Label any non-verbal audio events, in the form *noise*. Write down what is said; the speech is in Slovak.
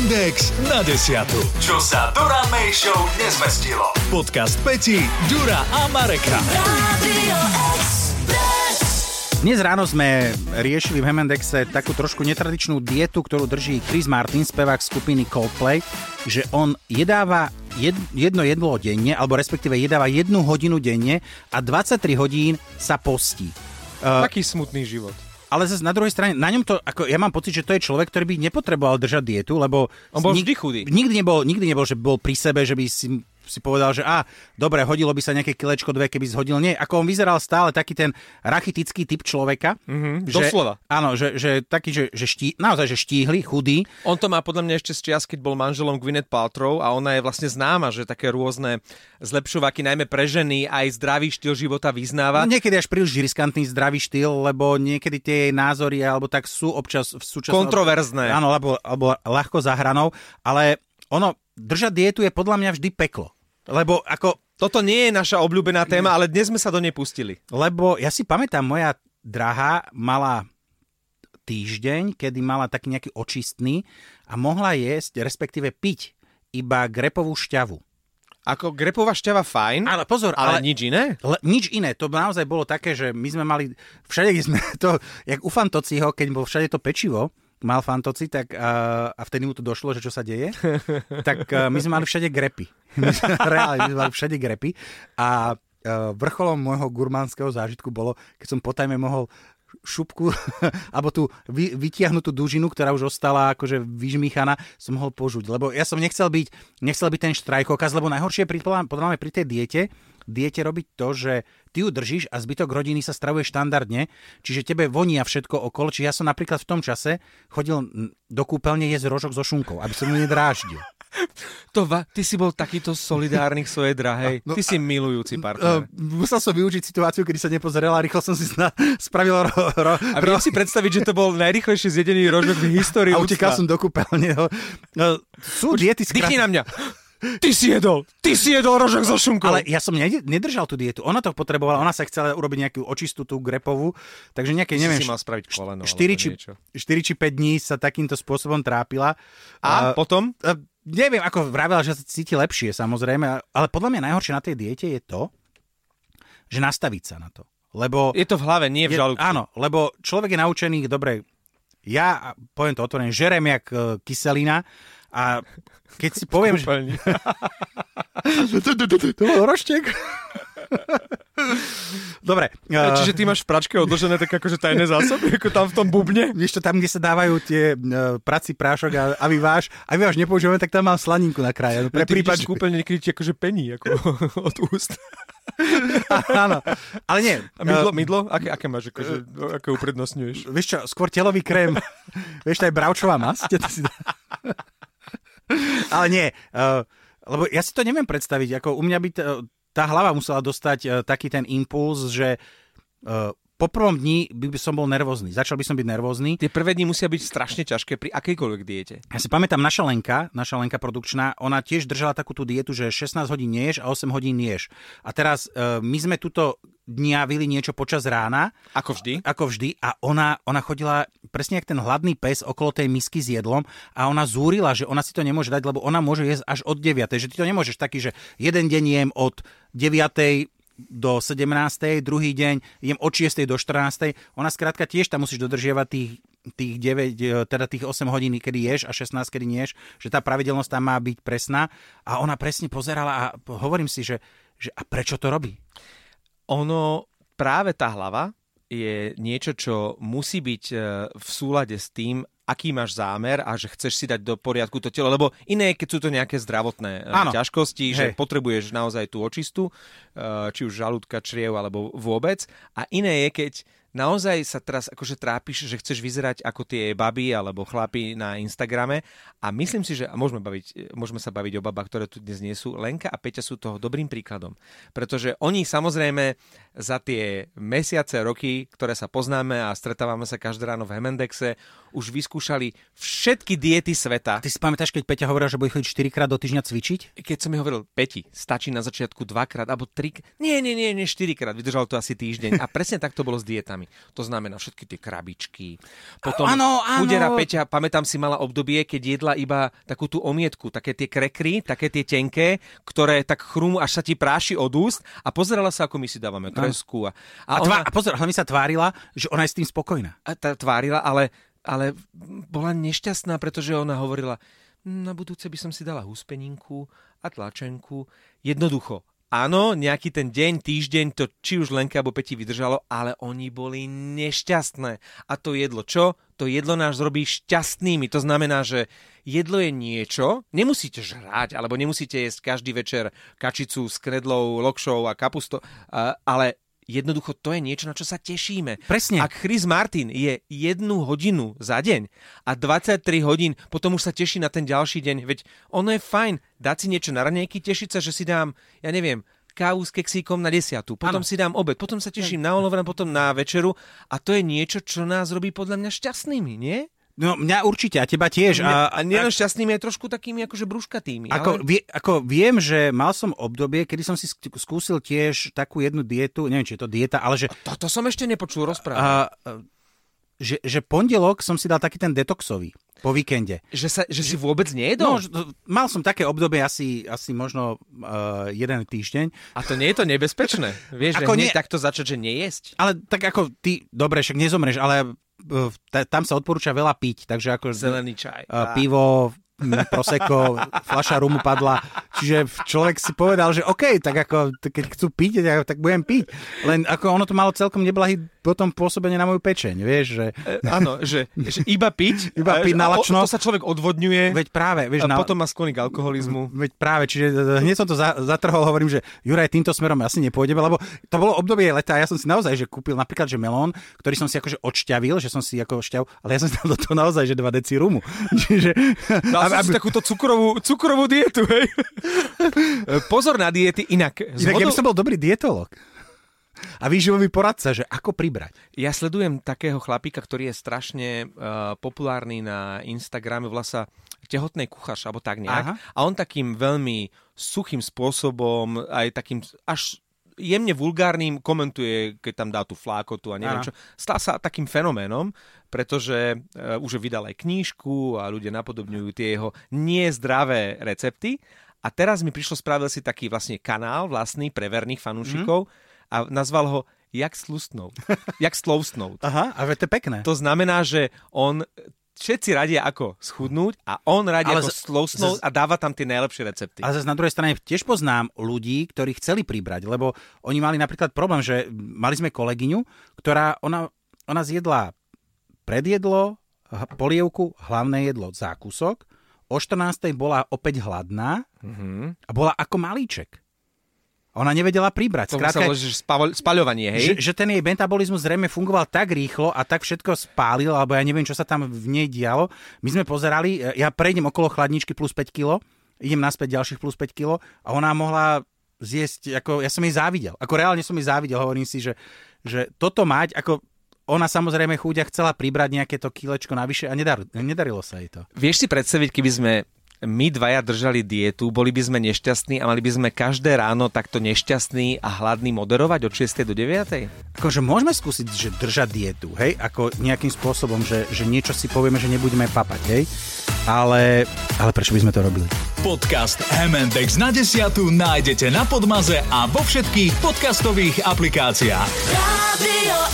Index na desiatu. Čo sa Dura May Show nezmestilo. Podcast Peti, Dura a Mareka. Dnes ráno sme riešili v Hemendexe takú trošku netradičnú dietu, ktorú drží Chris Martin, spevák skupiny Coldplay, že on jedáva jed, jedno jedlo denne, alebo respektíve jedáva jednu hodinu denne a 23 hodín sa postí. Uh, Taký smutný život ale zase na druhej strane, na ňom to, ako ja mám pocit, že to je človek, ktorý by nepotreboval držať dietu, lebo... On bol vždy chudý. Nikdy nebol, nikdy nebol, že bol pri sebe, že by si si povedal, že a, dobre, hodilo by sa nejaké kilečko dve, keby zhodil. Nie, ako on vyzeral stále taký ten rachitický typ človeka. Mm-hmm, že, doslova. Áno, že, že taký, že, že ští, naozaj, že štíhly, chudý. On to má podľa mňa ešte z čias, keď bol manželom Gwyneth Paltrow a ona je vlastne známa, že také rôzne zlepšovaky, najmä pre ženy, aj zdravý štýl života vyznáva. No, niekedy až príliš riskantný zdravý štýl, lebo niekedy tie jej názory alebo tak sú občas v súčasnosti... Kontroverzné. Áno, alebo, alebo ľahko za hranou, ale ono, držať dietu je podľa mňa vždy peklo. Lebo ako... Toto nie je naša obľúbená téma, ale dnes sme sa do nej pustili. Lebo ja si pamätám, moja drahá mala týždeň, kedy mala taký nejaký očistný a mohla jesť, respektíve piť iba grepovú šťavu. Ako grepová šťava fajn, ale pozor, ale, ale nič iné? Le, nič iné, to naozaj bolo také, že my sme mali, všade sme *laughs* to, jak u Fantociho, keď bol všade to pečivo, mal fantoci, tak uh, a vtedy mu to došlo, že čo sa deje, *laughs* tak uh, my sme mali všade grepy. *laughs* My sme, reálne, my sme mali všade grepy a uh, vrcholom môjho gurmánskeho zážitku bolo, keď som potajme mohol šupku, *laughs* alebo tú vy, vytiahnutú dužinu, ktorá už ostala akože vyžmíchaná, som mohol požuť. Lebo ja som nechcel byť, nechcel byť ten štrajkokaz, lebo najhoršie je podľa mňa pri tej diete, diete robiť to, že ty ju držíš a zbytok rodiny sa stravuje štandardne, čiže tebe vonia všetko okolo. Čiže ja som napríklad v tom čase chodil do kúpeľne jesť rožok so šunkou, aby som ju nedráždil. *laughs* To va, ty si bol takýto solidárny k svojej drahej. No, ty si milujúci partner. Uh, musel som využiť situáciu, kedy sa nepozerala a rýchlo som si sna- *laughs* spravil ro, ro, A viem ro... si predstaviť, že to bol najrychlejšie zjedený rožok v histórii *laughs* A utekal som do kúpeľne. No, sú diety skrat... Na mňa. Ty si jedol, ty si jedol rožok so šunkou. Ale ja som nedržal tú dietu. Ona to potrebovala, ona sa chcela urobiť nejakú očistú tú grepovú, takže nejaké, neviem, si mal spraviť koleno, 4, či, 4 či 5 dní sa takýmto spôsobom trápila. A, a potom? A, neviem, ako vravela, že sa cíti lepšie samozrejme, ale podľa mňa najhoršie na tej diete je to, že nastaviť sa na to. Lebo... Je to v hlave, nie v žalúdku. Áno, lebo človek je naučený, dobre, ja poviem to otvorene, žerem jak uh, kyselina a keď si *laughs* poviem, že... *laughs* to bol roštek. *laughs* Dobre. Uh... Čiže ty máš v pračke odložené tak akože tajné zásoby, ako tam v tom bubne? Vieš to, tam, kde sa dávajú tie uh, prášok a, a vyváž, a vyváž nepoužívame, tak tam mám slaninku na kraje. No, pre ty prípad, že... kúpeľne niekedy ti akože pení ako od úst. Áno, ale nie. A mydlo, mydlo? Aké, aké máš, akože, aké uprednostňuješ? Vieš čo, skôr telový krém. Vieš, to je bravčová masť. *laughs* Ale nie, uh, lebo ja si to neviem predstaviť. Ako u mňa by t- tá hlava musela dostať uh, taký ten impuls, že uh, po prvom dni by som bol nervózny. Začal by som byť nervózny. Tie prvé dni musia byť strašne ťažké pri akejkoľvek diete. Ja si pamätám, naša Lenka, naša Lenka produkčná, ona tiež držala takú tú dietu, že 16 hodín neješ a 8 hodín ješ. A teraz uh, my sme túto dňavili niečo počas rána. Ako vždy. Ako vždy. A ona, ona chodila presne jak ten hladný pes okolo tej misky s jedlom a ona zúrila, že ona si to nemôže dať, lebo ona môže jesť až od 9. Že ty to nemôžeš taký, že jeden deň jem od 9 do 17. druhý deň idem od 6. do 14. Ona skrátka tiež tam musíš dodržiavať tých tých 9, e, teda tých 8 hodín, kedy ješ a 16, kedy nieš, že tá pravidelnosť tam má byť presná. A ona presne pozerala a hovorím si, že, že a prečo to robí? Ono, práve tá hlava je niečo, čo musí byť e, v súlade s tým, aký máš zámer a že chceš si dať do poriadku to telo, lebo iné keď sú to nejaké zdravotné Áno. ťažkosti, Hej. že potrebuješ naozaj tú očistu, či už žalúdka, čriev alebo vôbec. A iné je, keď naozaj sa teraz akože trápiš, že chceš vyzerať ako tie baby alebo chlapi na Instagrame a myslím si, že a môžeme, baviť, môžeme sa baviť o babách, ktoré tu dnes nie sú. Lenka a Peťa sú toho dobrým príkladom, pretože oni samozrejme za tie mesiace, roky, ktoré sa poznáme a stretávame sa každé ráno v Hemendexe, už vyskúšali všetky diety sveta. Ty si pamätáš, keď Peťa hovoril, že bude chodiť 4 krát do týždňa cvičiť? Keď som mi hovoril, Peti, stačí na začiatku dvakrát alebo tri, nie, nie, nie, nie, 4 krát, vydržal to asi týždeň. A presne tak to bolo s dietami vecami. To znamená všetky tie krabičky. Potom Áno, áno. chudera Peťa, pamätám si, mala obdobie, keď jedla iba takú tú omietku, také tie krekry, také tie tenké, ktoré tak chrúmu, až sa ti práši od úst a pozerala sa, ako my si dávame kresku. A, A, tvá, a pozor, hlavne sa tvárila, že ona je s tým spokojná. a tá tvárila, ale, ale bola nešťastná, pretože ona hovorila, na budúce by som si dala huspeninku a tlačenku. Jednoducho, áno, nejaký ten deň, týždeň to či už Lenka alebo Peti vydržalo, ale oni boli nešťastné. A to jedlo čo? To jedlo nás robí šťastnými. To znamená, že jedlo je niečo, nemusíte žrať, alebo nemusíte jesť každý večer kačicu s kredlou, lokšou a kapustou, a- ale jednoducho to je niečo, na čo sa tešíme. Presne. Ak Chris Martin je jednu hodinu za deň a 23 hodín, potom už sa teší na ten ďalší deň, veď ono je fajn dať si niečo na ranejky, tešiť sa, že si dám, ja neviem, kávu s keksíkom na desiatu, potom Áno. si dám obed, potom sa teším na olovran, potom na večeru a to je niečo, čo nás robí podľa mňa šťastnými, nie? No mňa určite, a teba tiež. A, A, a nielen šťastnými, aj trošku takými akože brúškatými. Ako, ale... vie, ako viem, že mal som obdobie, kedy som si sk- skúsil tiež takú jednu dietu, neviem, či je to dieta, ale že, Toto som ešte nepočul rozprávať. a, a, že, že pondelok som si dal taký ten detoxový po víkende. Že, sa, že si vôbec No, nejedol? to- mal som také obdobie asi, asi možno uh, jeden týždeň, A to nie je to nebezpečné? Vieš, Ako že nie- takto začať, že nejesť? ale tak ako ty, dobre, však nezomreš, ale ta, tam sa odporúča veľa piť, takže ako Zelený čaj. uh, pivo, prosecco, fľaša rumu padla. Čiže človek si povedal, že OK, tak ako, keď chcú piť, tak, budem piť. Len ako ono to malo celkom neblahý potom pôsobenie na moju pečeň, vieš, že... E, Áno, že, že iba piť. Iba piť na lačno. To sa človek odvodňuje. Veď práve, vieš, a na, potom má sklony k alkoholizmu. Veď práve, čiže e, hneď som to za, zatrhol, hovorím, že Juraj, týmto smerom asi nepôjdeme, lebo to bolo obdobie leta a ja som si naozaj že kúpil napríklad že melón, ktorý som si akože odšťavil, že som si ako šťav, ale ja som si dal do toho naozaj že 2 deci rumu. *laughs* Čiže, Dal som si takúto cukrovú, cukrovú dietu, hej. Pozor na diety, inak. Inak ja by som bol dobrý dietolog. A výživový poradca, že ako pribrať. Ja sledujem takého chlapíka, ktorý je strašne uh, populárny na Instagrame, volá sa tehotnej kuchář, alebo tak nejak. Aha. A on takým veľmi suchým spôsobom, aj takým až jemne vulgárnym komentuje, keď tam dá tú flákotu a neviem Áno. čo. Stal sa takým fenoménom, pretože uh, už vydal aj knížku a ľudia napodobňujú tie jeho nezdravé recepty. A teraz mi prišlo, spravil si taký vlastne kanál vlastný pre verných fanúšikov a nazval ho Jak slustnúť. *laughs* Jak sloustnúť. Aha, a že to je pekné. To znamená, že on všetci radia ako schudnúť a on radí Ale ako slousnúť a dáva tam tie najlepšie recepty. A zase na druhej strane tiež poznám ľudí, ktorí chceli pribrať, lebo oni mali napríklad problém, že mali sme kolegyňu, ktorá, ona, ona zjedla predjedlo, polievku, hlavné jedlo, zákusok, o 14. bola opäť hladná Mhm. a bola ako malíček. Ona nevedela pribrať. To spaľ- spaľovanie, hej? že, že ten jej metabolizmus zrejme fungoval tak rýchlo a tak všetko spálil, alebo ja neviem, čo sa tam v nej dialo. My sme pozerali, e, ja prejdem okolo chladničky plus 5 kg, idem naspäť ďalších plus 5 kg a ona mohla zjesť, ako, ja som jej závidel. Ako reálne som jej závidel, hovorím si, že, že toto mať, ako ona samozrejme chúďa chcela pribrať nejaké to kilečko navyše a nedar, nedarilo sa jej to. Vieš si predstaviť, keby sme my dvaja držali dietu, boli by sme nešťastní a mali by sme každé ráno takto nešťastný a hladný moderovať od 6. do 9. Akože môžeme skúsiť, že držať dietu, hej, ako nejakým spôsobom, že, že niečo si povieme, že nebudeme papať, hej, ale, ale prečo by sme to robili? Podcast M&X na desiatu nájdete na Podmaze a vo všetkých podcastových aplikáciách. Radio